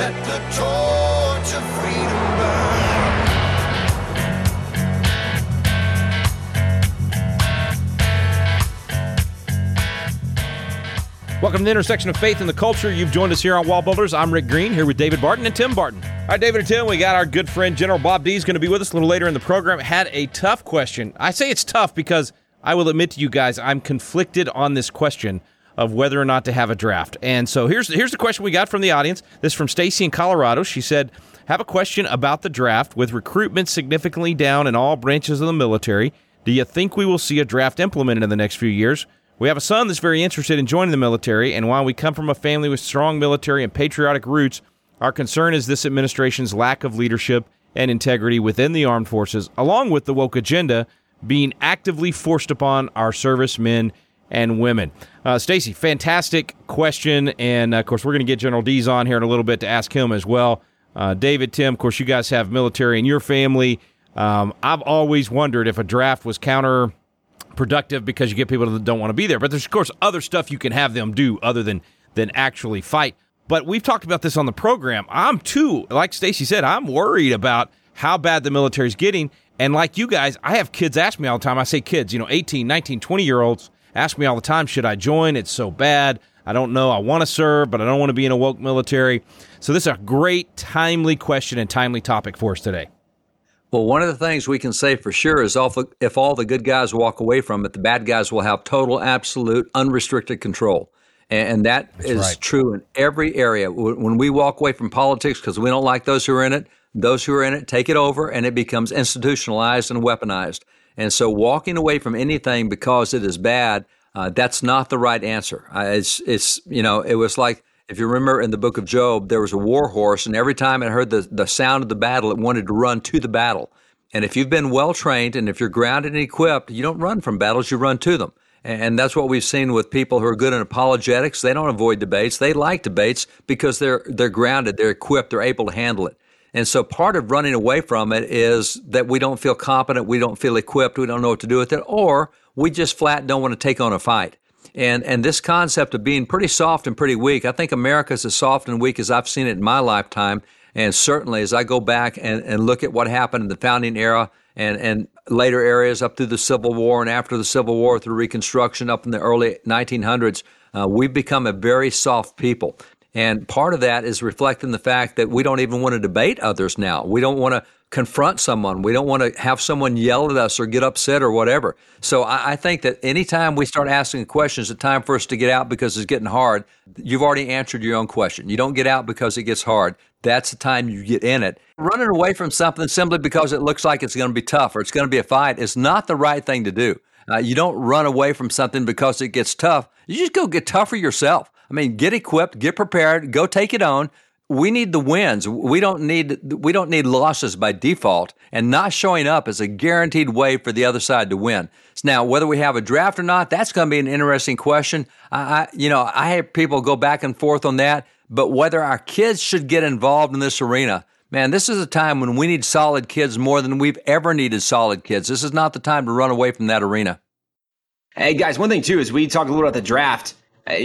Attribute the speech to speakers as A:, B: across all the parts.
A: Let the torch of freedom burn.
B: Welcome to the intersection of faith and the culture. You've joined us here on Wall Builders. I'm Rick Green here with David Barton and Tim Barton. All right, David and Tim, we got our good friend General Bob Dees is going to be with us a little later in the program. Had a tough question. I say it's tough because I will admit to you guys, I'm conflicted on this question of whether or not to have a draft. And so here's here's the question we got from the audience. This is from Stacy in Colorado. She said, "Have a question about the draft with recruitment significantly down in all branches of the military. Do you think we will see a draft implemented in the next few years?" We have a son that's very interested in joining the military, and while we come from a family with strong military and patriotic roots, our concern is this administration's lack of leadership and integrity within the armed forces, along with the woke agenda being actively forced upon our servicemen and women. Uh, Stacy, fantastic question, and of course, we're going to get General Dees on here in a little bit to ask him as well. Uh, David, Tim, of course, you guys have military in your family. Um, I've always wondered if a draft was counterproductive because you get people that don't want to be there. But there's of course other stuff you can have them do other than than actually fight. But we've talked about this on the program. I'm too, like Stacy said, I'm worried about how bad the military's getting. And like you guys, I have kids ask me all the time. I say kids, you know, 18, 19, 20 year olds ask me all the time, should I join? It's so bad. I don't know. I want to serve, but I don't want to be in a woke military. So this is a great, timely question and timely topic for us today.
C: Well, one of the things we can say for sure is if all the good guys walk away from it, the bad guys will have total, absolute, unrestricted control. And that That's is right. true in every area. When we walk away from politics because we don't like those who are in it, those who are in it take it over and it becomes institutionalized and weaponized. And so walking away from anything because it is bad, uh, that's not the right answer. Uh, it's, it's, you know, it was like if you remember in the book of Job, there was a war horse, and every time it heard the, the sound of the battle, it wanted to run to the battle. And if you've been well trained and if you're grounded and equipped, you don't run from battles, you run to them. And that's what we've seen with people who are good in apologetics. They don't avoid debates. They like debates because they're they're grounded, they're equipped, they're able to handle it. And so part of running away from it is that we don't feel competent, we don't feel equipped, we don't know what to do with it, or we just flat don't want to take on a fight. And and this concept of being pretty soft and pretty weak, I think America's as soft and weak as I've seen it in my lifetime. And certainly as I go back and, and look at what happened in the founding era and, and later areas up through the Civil War and after the Civil War through Reconstruction up in the early 1900s, uh, we've become a very soft people. And part of that is reflecting the fact that we don't even want to debate others now. We don't want to confront someone. We don't want to have someone yell at us or get upset or whatever. So I, I, think that anytime we start asking questions, it's time for us to get out because it's getting hard. You've already answered your own question. You don't get out because it gets hard. That's the time you get in it. Running away from something simply because it looks like it's going to be tough or it's going to be a fight is not the right thing to do. Uh, you don't run away from something because it gets tough. You just go get tougher yourself. I mean, get equipped, get prepared, go take it on we need the wins. We don't need we don't need losses by default. And not showing up is a guaranteed way for the other side to win. Now, whether we have a draft or not, that's going to be an interesting question. I, I you know, I have people go back and forth on that. But whether our kids should get involved in this arena, man, this is a time when we need solid kids more than we've ever needed solid kids. This is not the time to run away from that arena.
D: Hey guys, one thing too is we talked a little about the draft. Uh,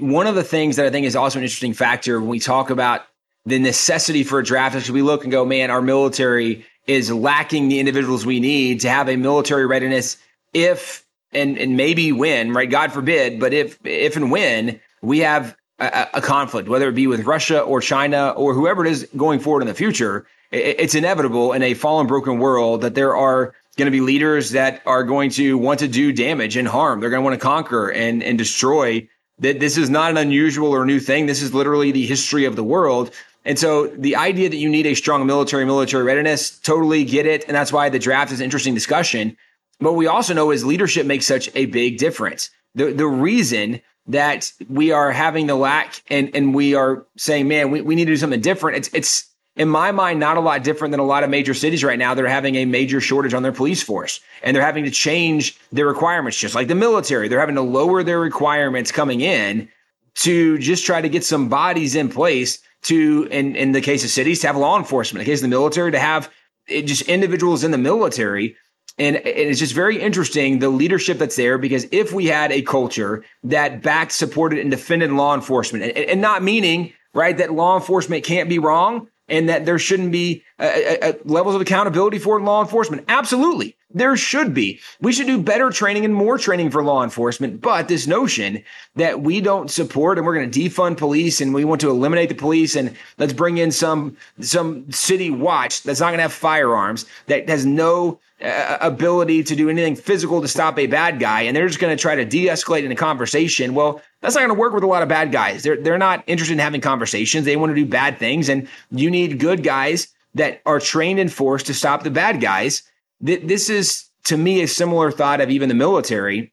D: one of the things that I think is also an interesting factor when we talk about the necessity for a draft is we look and go, man, our military is lacking the individuals we need to have a military readiness if and and maybe when, right? God forbid, but if if and when we have a, a conflict, whether it be with Russia or China or whoever it is going forward in the future, it, it's inevitable in a fallen, broken world that there are going to be leaders that are going to want to do damage and harm. They're going to want to conquer and and destroy. That this is not an unusual or new thing. This is literally the history of the world. And so the idea that you need a strong military, military readiness, totally get it. And that's why the draft is an interesting discussion. But we also know is leadership makes such a big difference. The, the reason that we are having the lack and, and we are saying, man, we, we need to do something different. It's, it's in my mind, not a lot different than a lot of major cities right now. They're having a major shortage on their police force and they're having to change their requirements, just like the military. They're having to lower their requirements coming in to just try to get some bodies in place to, in, in the case of cities, to have law enforcement, in the case of the military, to have eh, just individuals in the military. And, and it's just very interesting the leadership that's there because if we had a culture that backed, supported, and defended law enforcement, and, and not meaning right? That law enforcement can't be wrong and that there shouldn't be uh, uh, uh, levels of accountability for law enforcement. Absolutely. There should be. We should do better training and more training for law enforcement. But this notion that we don't support and we're going to defund police and we want to eliminate the police and let's bring in some some city watch that's not going to have firearms that has no uh, ability to do anything physical to stop a bad guy and they're just going to try to de-escalate in a conversation. Well, that's not going to work with a lot of bad guys. They're they're not interested in having conversations. They want to do bad things and you need good guys that are trained and forced to stop the bad guys this is to me a similar thought of even the military.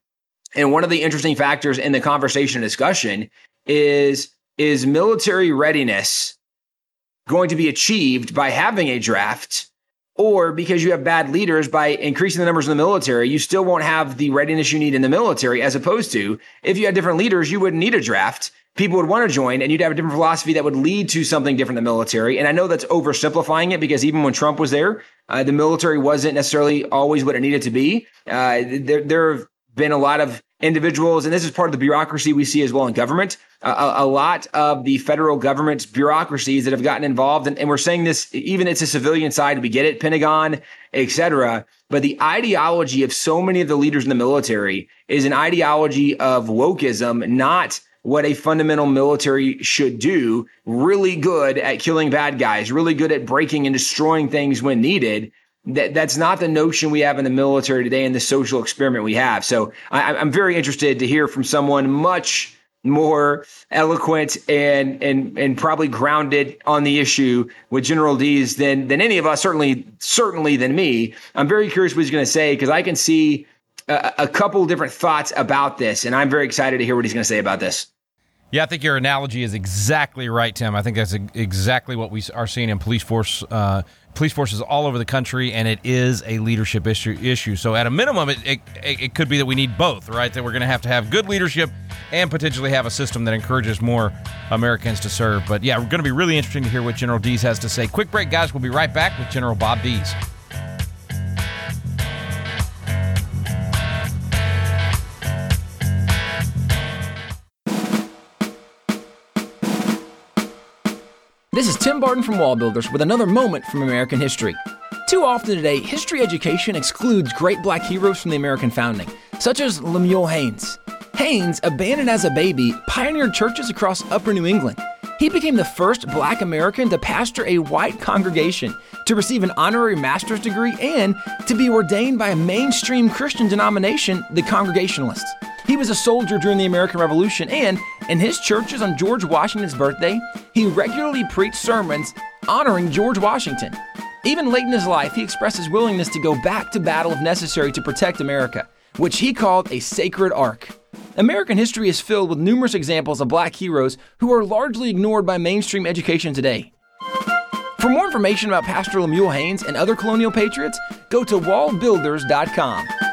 D: And one of the interesting factors in the conversation and discussion is is military readiness going to be achieved by having a draft or because you have bad leaders by increasing the numbers in the military, you still won't have the readiness you need in the military, as opposed to if you had different leaders, you wouldn't need a draft people would want to join and you'd have a different philosophy that would lead to something different the military. And I know that's oversimplifying it because even when Trump was there, uh, the military wasn't necessarily always what it needed to be. Uh, there, there have been a lot of individuals, and this is part of the bureaucracy we see as well in government. A, a, lot of the federal government's bureaucracies that have gotten involved, and, and we're saying this even it's a civilian side, we get it, Pentagon, etc. But the ideology of so many of the leaders in the military is an ideology of wokeism, not what a fundamental military should do, really good at killing bad guys, really good at breaking and destroying things when needed. That that's not the notion we have in the military today and the social experiment we have. So I, I'm very interested to hear from someone much more eloquent and and and probably grounded on the issue with General Dees than than any of us. Certainly, certainly than me. I'm very curious what he's going to say because I can see a, a couple different thoughts about this, and I'm very excited to hear what he's going to say about this.
B: Yeah, I think your analogy is exactly right, Tim. I think that's exactly what we are seeing in police force, uh, police forces all over the country, and it is a leadership issue. issue. So, at a minimum, it, it, it could be that we need both, right? That we're going to have to have good leadership and potentially have a system that encourages more Americans to serve. But yeah, we're going to be really interesting to hear what General Dees has to say. Quick break, guys. We'll be right back with General Bob Dees.
E: This is Tim Barton from Wall Builders with another moment from American history. Too often today, history education excludes great black heroes from the American founding, such as Lemuel Haynes. Haynes, abandoned as a baby, pioneered churches across upper New England. He became the first black American to pastor a white congregation, to receive an honorary master's degree, and to be ordained by a mainstream Christian denomination, the Congregationalists. He was a soldier during the American Revolution, and in his churches on George Washington's birthday, he regularly preached sermons honoring George Washington. Even late in his life, he expressed his willingness to go back to battle if necessary to protect America, which he called a sacred ark. American history is filled with numerous examples of black heroes who are largely ignored by mainstream education today. For more information about Pastor Lemuel Haynes and other colonial patriots, go to wallbuilders.com.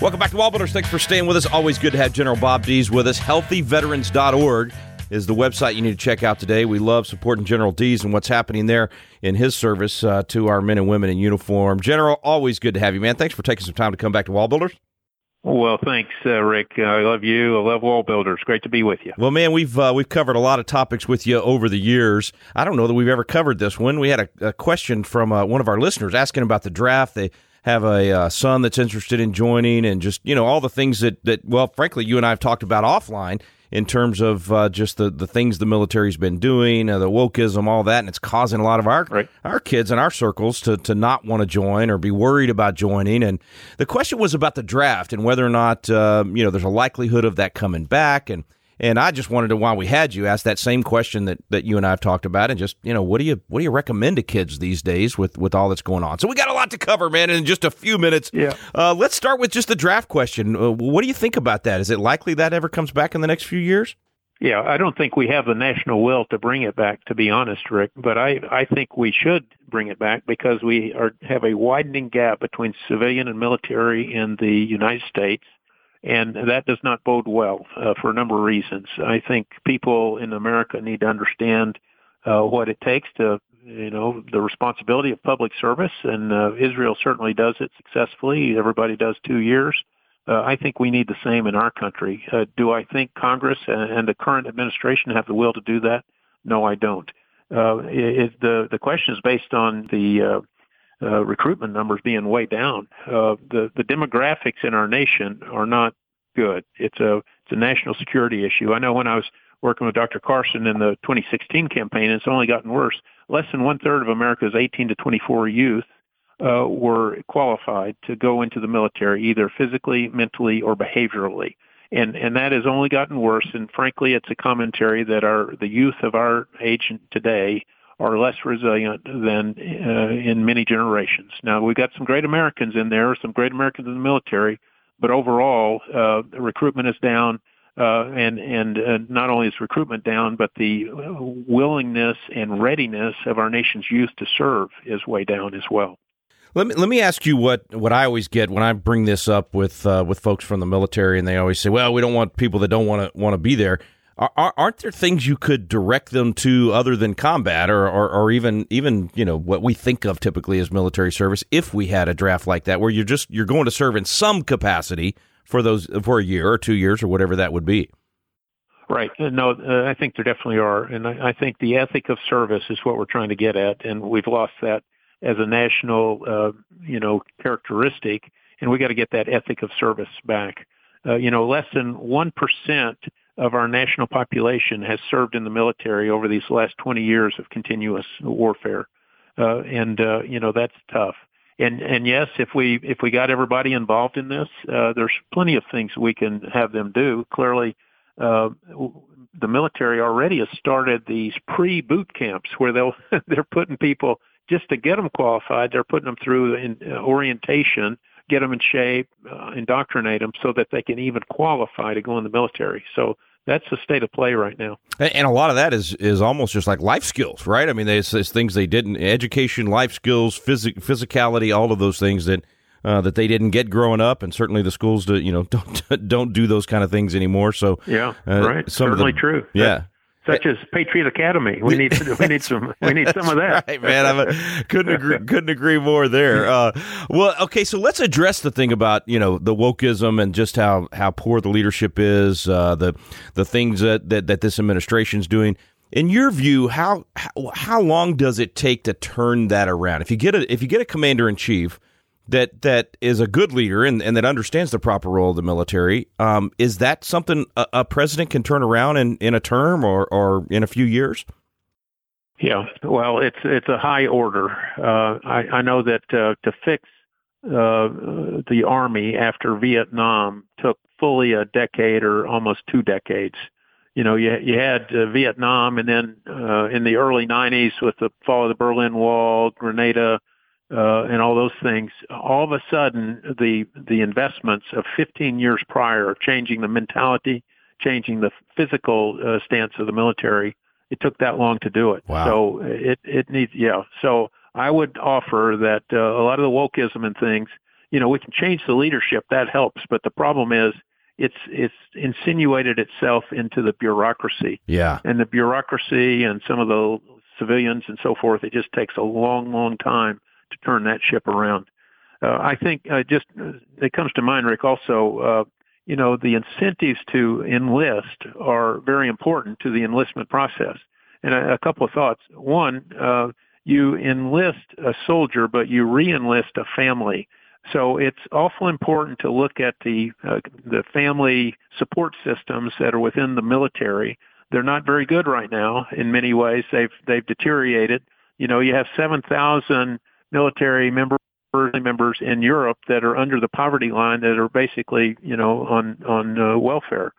B: Welcome back to Wallbuilders. Thanks for staying with us. Always good to have General Bob Dees with us. HealthyVeterans.org is the website you need to check out today. We love supporting General Dees and what's happening there in his service uh, to our men and women in uniform. General, always good to have you, man. Thanks for taking some time to come back to Wallbuilders.
F: Well, thanks, uh, Rick. I love you. I love Wallbuilders. Great to be with you.
B: Well, man, we've uh, we've covered a lot of topics with you over the years. I don't know that we've ever covered this one. We had a, a question from uh, one of our listeners asking about the draft. They have a uh, son that's interested in joining, and just you know all the things that that well, frankly, you and I have talked about offline in terms of uh, just the, the things the military's been doing, uh, the wokeism, all that, and it's causing a lot of our right. our kids in our circles to to not want to join or be worried about joining. And the question was about the draft and whether or not uh, you know there's a likelihood of that coming back and and I just wanted to, while we had you, ask that same question that, that you and I have talked about, and just you know, what do you what do you recommend to kids these days with with all that's going on? So we got a lot to cover, man, in just a few minutes.
F: Yeah.
B: Uh, let's start with just the draft question. Uh, what do you think about that? Is it likely that ever comes back in the next few years?
F: Yeah, I don't think we have the national will to bring it back, to be honest, Rick. But I, I think we should bring it back because we are have a widening gap between civilian and military in the United States and that does not bode well uh, for a number of reasons. I think people in America need to understand uh, what it takes to, you know, the responsibility of public service, and uh, Israel certainly does it successfully. Everybody does two years. Uh, I think we need the same in our country. Uh, do I think Congress and, and the current administration have the will to do that? No, I don't. Uh, it, the the question is based on the uh, uh, recruitment numbers being way down. Uh, the the demographics in our nation are not good. It's a it's a national security issue. I know when I was working with Dr. Carson in the 2016 campaign, it's only gotten worse. Less than one third of America's 18 to 24 youth uh, were qualified to go into the military, either physically, mentally, or behaviorally. And, and that has only gotten worse. And frankly, it's a commentary that our, the youth of our age today are less resilient than uh, in many generations. Now, we've got some great Americans in there, some great Americans in the military, but overall, uh, recruitment is down. Uh, and and uh, not only is recruitment down, but the willingness and readiness of our nation's youth to serve is way down as well.
B: Let me let me ask you what, what I always get when I bring this up with uh, with folks from the military, and they always say, "Well, we don't want people that don't want to want to be there." Are, aren't there things you could direct them to other than combat, or, or, or even even you know what we think of typically as military service? If we had a draft like that, where you're just you're going to serve in some capacity for those for a year or two years or whatever that would be.
F: Right. Uh, no, uh, I think there definitely are, and I, I think the ethic of service is what we're trying to get at, and we've lost that as a national, uh, you know, characteristic, and we got to get that ethic of service back. Uh, you know, less than one percent of our national population has served in the military over these last 20 years of continuous warfare, uh, and uh, you know that's tough. And and yes, if we if we got everybody involved in this, uh, there's plenty of things we can have them do. Clearly, uh, the military already has started these pre-boot camps where they'll they're putting people just to get them qualified, they're putting them through in, uh, orientation, get them in shape, uh, indoctrinate them so that they can even qualify to go in the military. So that's the state of play right now.
B: And a lot of that is is almost just like life skills, right? I mean, it's, it's things they didn't education, life skills, phys- physicality, all of those things that. Uh, that they didn't get growing up, and certainly the schools do, you know don't don't do those kind of things anymore. So
F: yeah, uh, right, certainly the, true.
B: Yeah,
F: such as Patriot Academy. We need we need some we need some of that.
B: right, man. I couldn't agree, couldn't agree more there. Uh, well, okay, so let's address the thing about you know the wokeism and just how, how poor the leadership is, uh, the the things that, that that this administration is doing. In your view, how, how how long does it take to turn that around? If you get a if you get a commander in chief that that is a good leader and, and that understands the proper role of the military. Um, is that something a, a, president can turn around in, in a term or, or in a few years?
F: Yeah, well, it's it's a high order. Uh, I, I know that uh, to fix uh, the army after Vietnam took fully a decade or almost two decades. You know, you you had uh, Vietnam, and then uh, in the early '90s with the fall of the Berlin Wall, Grenada, uh, and all those things, all of a sudden the the investments of 15 years prior, changing the mentality, changing the physical uh, stance of the military, it took that long to do it.
B: Wow.
F: So it it needs yeah. So I would offer that uh, a lot of the wokeism and things, you know, we can change the leadership that helps, but the problem is it's it's insinuated itself into the bureaucracy.
B: Yeah.
F: And the bureaucracy and some of the civilians and so forth, it just takes a long, long time to turn that ship around. Uh, I think uh, just uh, it comes to mind, Rick. Also, uh, you know, the incentives to enlist are very important to the enlistment process. And a, a couple of thoughts. One, uh, you enlist a soldier, but you re-enlist a family. So it's awful important to look at the uh, the family support systems that are within the military. They're not very good right now in many ways. They've they've deteriorated. You know, you have seven thousand military members members in Europe that are under the poverty line that are basically you know on on uh, welfare,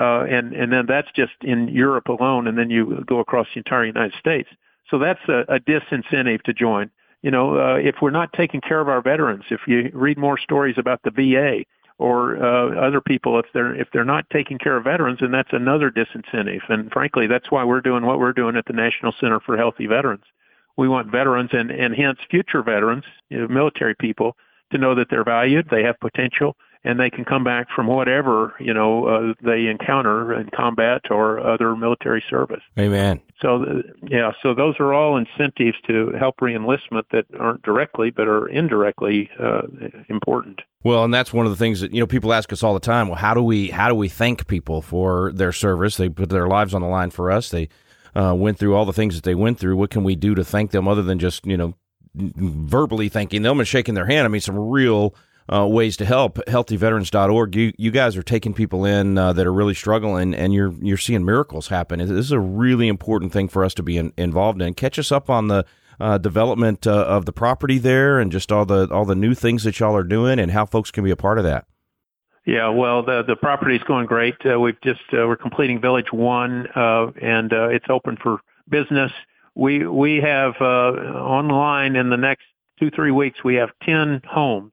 F: uh, and and then that's just in Europe alone, and then you go across the entire United States. So that's a, a disincentive to join. You know, uh, if we're not taking care of our veterans, if you read more stories about the VA or uh, other people, if they're if they're not taking care of veterans, then that's another disincentive. And frankly, that's why we're doing what we're doing at the National Center for Healthy Veterans we want veterans and, and hence future veterans, you know, military people, to know that they're valued, they have potential, and they can come back from whatever you know uh, they encounter in combat or other military service.
B: Amen.
F: So uh, yeah, so those are all incentives to help reenlistment that aren't directly but are indirectly uh, important.
B: Well, and that's one of the things that you know people ask us all the time. Well, how do we how do we thank people for their service? They put their lives on the line for us. They uh, went through all the things that they went through. What can we do to thank them other than just you know verbally thanking them and shaking their hand? I mean, some real uh, ways to help. HealthyVeterans.org. You you guys are taking people in uh, that are really struggling, and you're you're seeing miracles happen. This is a really important thing for us to be in, involved in. Catch us up on the uh, development uh, of the property there, and just all the all the new things that y'all are doing, and how folks can be a part of that.
F: Yeah, well, the the property is going great. Uh, we've just uh, we're completing Village One, uh, and uh, it's open for business. We we have uh, online in the next two three weeks. We have ten homes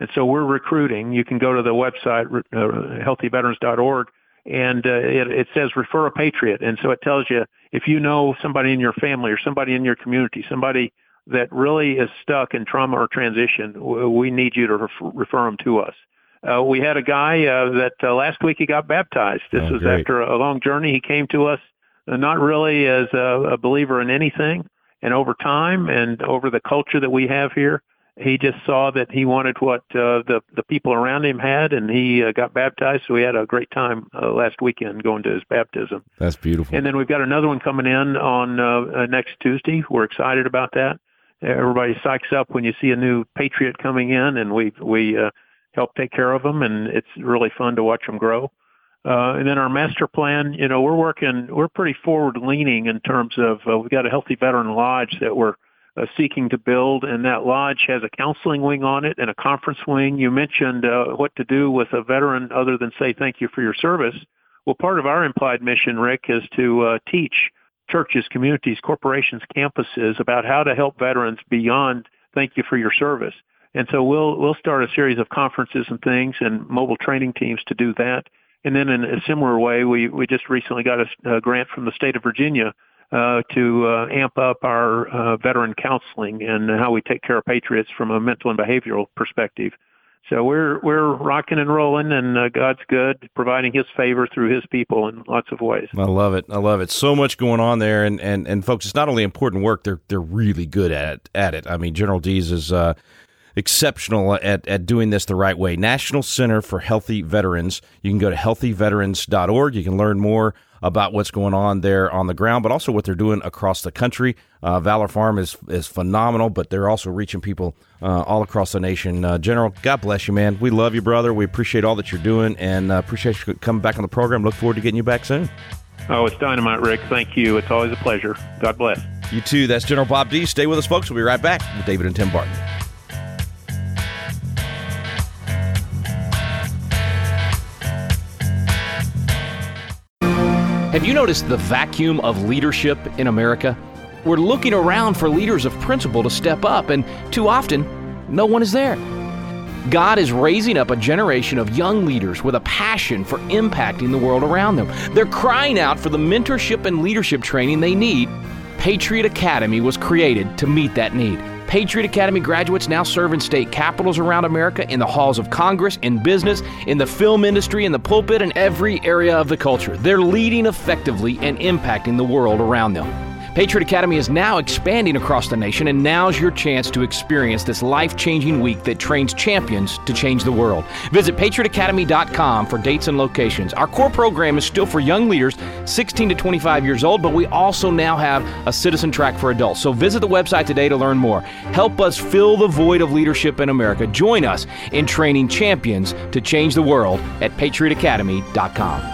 F: and so we're recruiting. You can go to the website, uh, healthyveterans.org, and uh, it, it says refer a patriot. And so it tells you if you know somebody in your family or somebody in your community, somebody that really is stuck in trauma or transition, we need you to refer, refer them to us. Uh, we had a guy uh, that uh, last week he got baptized. This oh, was great. after a long journey. He came to us uh, not really as a, a believer in anything, and over time and over the culture that we have here, he just saw that he wanted what uh, the the people around him had, and he uh, got baptized. So we had a great time uh, last weekend going to his baptism.
B: That's beautiful.
F: And then we've got another one coming in on uh, uh, next Tuesday. We're excited about that. Everybody psychs up when you see a new patriot coming in, and we we uh, help take care of them, and it's really fun to watch them grow. Uh, and then our master plan, you know, we're working, we're pretty forward leaning in terms of, uh, we've got a healthy veteran lodge that we're uh, seeking to build, and that lodge has a counseling wing on it and a conference wing. You mentioned uh, what to do with a veteran other than say thank you for your service. Well, part of our implied mission, Rick, is to uh, teach churches, communities, corporations, campuses about how to help veterans beyond thank you for your service. And so we'll we'll start a series of conferences and things and mobile training teams to do that. And then in a similar way, we we just recently got a, a grant from the state of Virginia uh, to uh, amp up our uh, veteran counseling and how we take care of patriots from a mental and behavioral perspective. So we're we're rocking and rolling, and uh, God's good, providing His favor through His people in lots of ways.
B: I love it. I love it. So much going on there, and and and folks, it's not only important work; they're they're really good at at it. I mean, General Dees is. Uh, exceptional at, at doing this the right way. National Center for Healthy Veterans. You can go to healthyveterans.org. You can learn more about what's going on there on the ground, but also what they're doing across the country. Uh, Valor Farm is is phenomenal, but they're also reaching people uh, all across the nation. Uh, General, God bless you, man. We love you, brother. We appreciate all that you're doing, and uh, appreciate you coming back on the program. Look forward to getting you back soon.
F: Oh, it's dynamite, Rick. Thank you. It's always a pleasure. God bless.
B: You too. That's General Bob Dees. Stay with us, folks. We'll be right back with David and Tim Barton.
G: Have you noticed the vacuum of leadership in America? We're looking around for leaders of principle to step up, and too often, no one is there. God is raising up a generation of young leaders with a passion for impacting the world around them. They're crying out for the mentorship and leadership training they need. Patriot Academy was created to meet that need. Patriot Academy graduates now serve in state capitals around America, in the halls of Congress, in business, in the film industry, in the pulpit, and every area of the culture. They're leading effectively and impacting the world around them. Patriot Academy is now expanding across the nation, and now's your chance to experience this life changing week that trains champions to change the world. Visit patriotacademy.com for dates and locations. Our core program is still for young leaders 16 to 25 years old, but we also now have a citizen track for adults. So visit the website today to learn more. Help us fill the void of leadership in America. Join us in training champions to change the world at patriotacademy.com.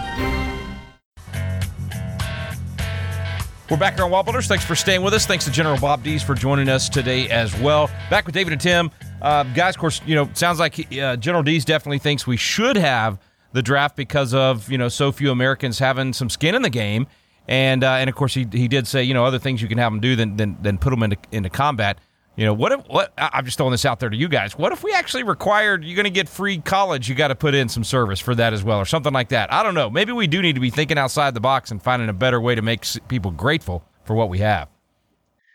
B: We're back here on Wall Builders. Thanks for staying with us. Thanks to General Bob Dees for joining us today as well. Back with David and Tim. Uh, guys, of course, you know, sounds like uh, General Dees definitely thinks we should have the draft because of, you know, so few Americans having some skin in the game. And, uh, and of course, he, he did say, you know, other things you can have them do than, than, than put them into, into combat. You know, what if, what, I'm just throwing this out there to you guys. What if we actually required, you're going to get free college, you got to put in some service for that as well, or something like that? I don't know. Maybe we do need to be thinking outside the box and finding a better way to make people grateful for what we have.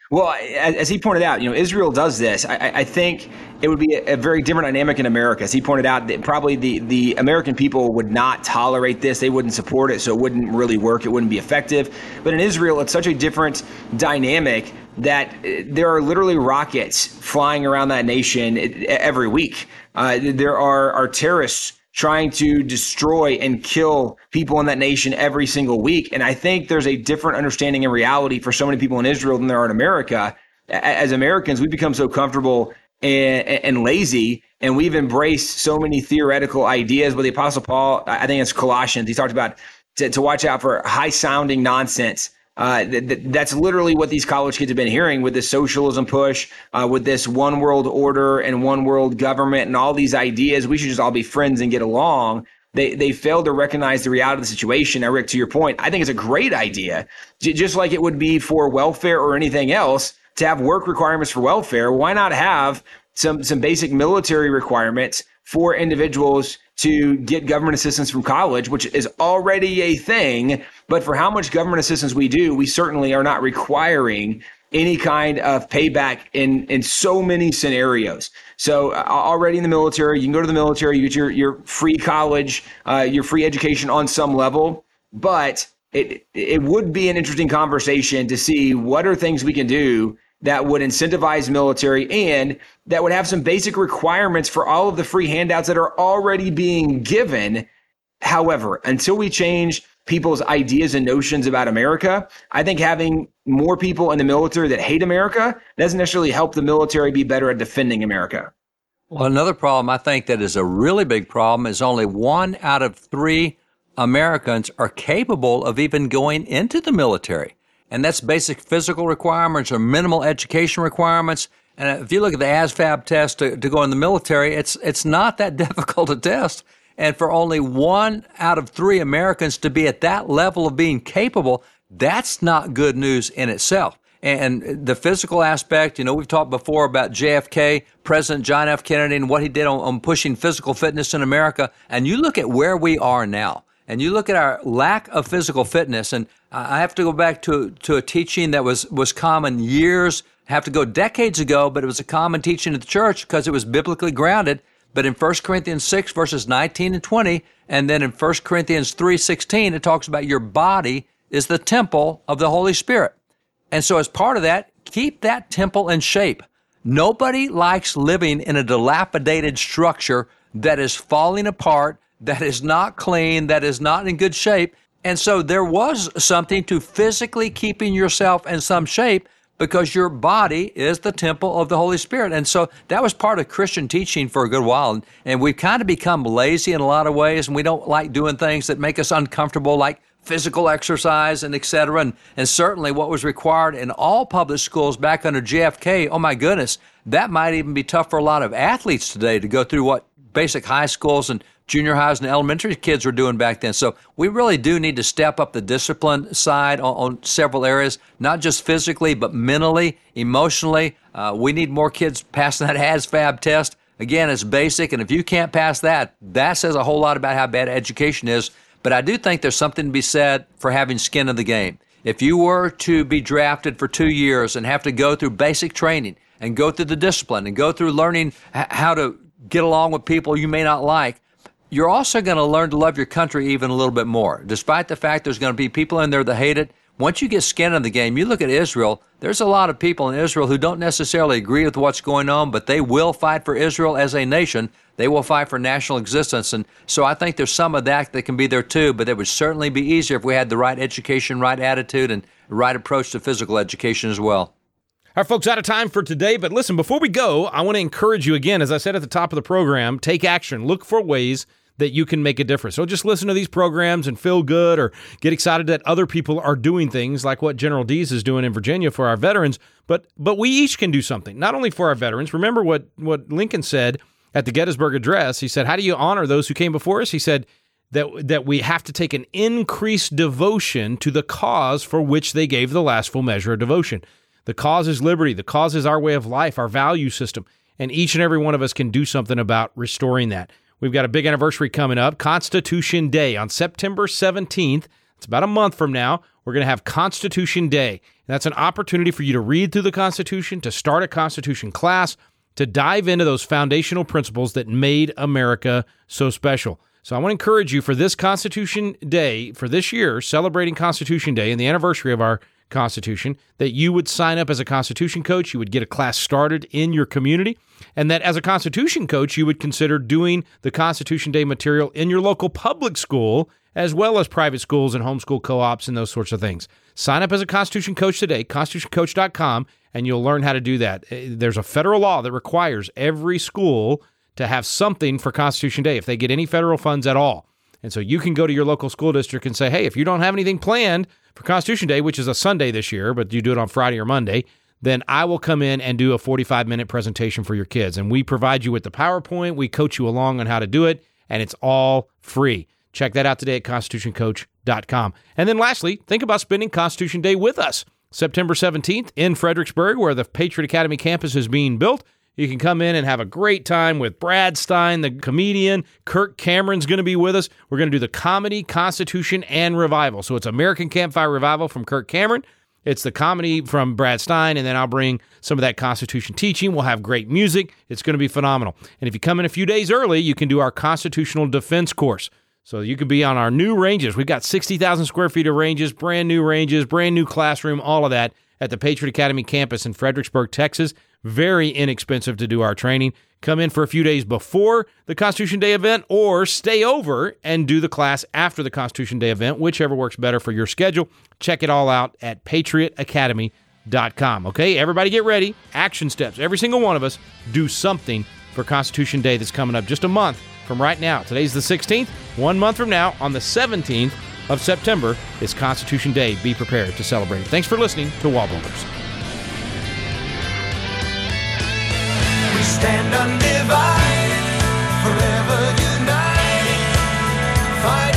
D: Well, as he pointed out, you know, Israel does this. I, I think it would be a, very different dynamic in America. As he pointed out, that probably the, the American people would not tolerate this. They wouldn't support it, so it wouldn't really work. It wouldn't be effective. But in Israel, it's such a different dynamic that uh, there are literally rockets flying around that nation every week. Uh, there are, are terrorists trying to destroy and kill people in that nation every single week. And I think there's a different understanding and reality for so many people in Israel than there are in America. As Americans, we become so comfortable and, and lazy, and we've embraced so many theoretical ideas. But the Apostle Paul, I think it's Colossians, he talked about to, to watch out for high sounding nonsense uh, th- th- that's literally what these college kids have been hearing with this socialism push, uh, with this one world order and one world government and all these ideas. We should just all be friends and get along. They, they failed to recognize the reality of the situation. Now, Rick, to your point, I think it's a great idea, J- just like it would be for welfare or anything else to have work requirements for welfare. Why not have some, some basic military requirements for individuals to get government assistance from college, which is already a thing. But for how much government assistance we do, we certainly are not requiring any kind of payback in in so many scenarios. So uh, already in the military, you can go to the military, you get your your free college, uh, your free education on some level, but it it would be an interesting conversation to see what are things we can do that would incentivize military and that would have some basic requirements for all of the free handouts that are already being given. However, until we change people's ideas and notions about America, I think having more people in the military that hate America doesn't necessarily help the military be better at defending America.
C: Well, another problem I think that is a really big problem is only one out of three Americans are capable of even going into the military and that's basic physical requirements or minimal education requirements. And if you look at the ASVAB test to, to go in the military, it's it's not that difficult a test. And for only one out of three Americans to be at that level of being capable, that's not good news in itself. And the physical aspect, you know, we've talked before about JFK, President John F. Kennedy, and what he did on, on pushing physical fitness in America. And you look at where we are now and you look at our lack of physical fitness, and I have to go back to, to a teaching that was, was common years, have to go decades ago, but it was a common teaching of the church because it was biblically grounded. But in 1 Corinthians 6, verses 19 and 20, and then in 1 Corinthians 3, 16, it talks about your body is the temple of the Holy Spirit. And so as part of that, keep that temple in shape. Nobody likes living in a dilapidated structure that is falling apart that is not clean, that is not in good shape. And so there was something to physically keeping yourself in some shape because your body is the temple of the Holy Spirit. And so that was part of Christian teaching for a good while. And we've kind of become lazy in a lot of ways, and we don't like doing things that make us uncomfortable, like physical exercise and etc. And, and certainly what was required in all public schools back under JFK, oh my goodness, that might even be tough for a lot of athletes today to go through what basic high schools and junior highs and elementary kids were doing back then. So we really do need to step up the discipline side on, on several areas, not just physically, but mentally, emotionally. Uh, we need more kids passing that ASVAB test. Again, it's basic, and if you can't pass that, that says a whole lot about how bad education is. But I do think there's something to be said for having skin in the game. If you were to be drafted for two years and have to go through basic training and go through the discipline and go through learning how to get along with people you may not like, you're also going to learn to love your country even a little bit more. Despite the fact there's going to be people in there that hate it, once you get skin in the game, you look at Israel, there's a lot of people in Israel who don't necessarily agree with what's going on, but they will fight for Israel as a nation. They will fight for national existence. And so I think there's some of that that can be there too, but it would certainly be easier if we had the right education, right attitude, and right approach to physical education as well.
B: All right, folks, out of time for today. But listen, before we go, I want to encourage you again, as I said at the top of the program, take action. Look for ways that you can make a difference. So just listen to these programs and feel good or get excited that other people are doing things like what General Dees is doing in Virginia for our veterans. But but we each can do something, not only for our veterans. Remember what, what Lincoln said at the Gettysburg Address. He said, How do you honor those who came before us? He said, that that we have to take an increased devotion to the cause for which they gave the last full measure of devotion. The cause is liberty. The cause is our way of life, our value system. And each and every one of us can do something about restoring that. We've got a big anniversary coming up Constitution Day on September 17th. It's about a month from now. we're going to have Constitution Day. And That's an opportunity for you to read through the Constitution, to start a Constitution class, to dive into those foundational principles that made America so special. So I want to encourage you for this Constitution Day, for this year, celebrating Constitution Day and the anniversary of our Constitution, that you would sign up as a Constitution coach. You would get a class started in your community. And that as a Constitution coach, you would consider doing the Constitution Day material in your local public school, as well as private schools and homeschool co ops and those sorts of things. Sign up as a Constitution coach today, constitutioncoach.com, and you'll learn how to do that. Eh, there's a federal law that requires every school to have something for Constitution Day if they get any federal funds at all. And so you can go to your local school district and say, hey, if you don't have anything planned for Constitution Day, which is a Sunday this year, but you do it on Friday or Monday, then I will come in and do a 45 minute presentation for your kids. And we provide you with the PowerPoint, we coach you along on how to do it, and it's all free. Check that out today at constitutioncoach.com. And then lastly, think about spending Constitution Day with us. September 17th in Fredericksburg, where the Patriot Academy campus is being built. You can come in and have a great time with Brad Stine, the comedian. Kirk Cameron's going to be with us. We're going to do the comedy, Constitution, and revival. So it's American Campfire Revival from Kirk Cameron. It's the comedy from Brad Stine, and then I'll bring some of that Constitution teaching. We'll have great music. It's going to be phenomenal. And if you come in a few days early, you can do our constitutional defense course. So you could be on our new ranges. We've got 60,000 square feet of ranges, brand new ranges, brand new classroom, all of that at the Patriot Academy campus in Fredericksburg, Texas. Very inexpensive to do our training. Come in for a few days before the Constitution Day event or stay over and do the class after the Constitution Day event, whichever works better for your schedule. Check it all out at patriotacademy.com. Okay, everybody get ready. Action steps. Every single one of us do something for Constitution Day that's coming up just a month from right now. Today's the 16th. One month from now, on the 17th of September is Constitution Day. Be prepared to celebrate. Thanks for listening to Wallbuilders.
A: We stand undivided, forever united, fighting.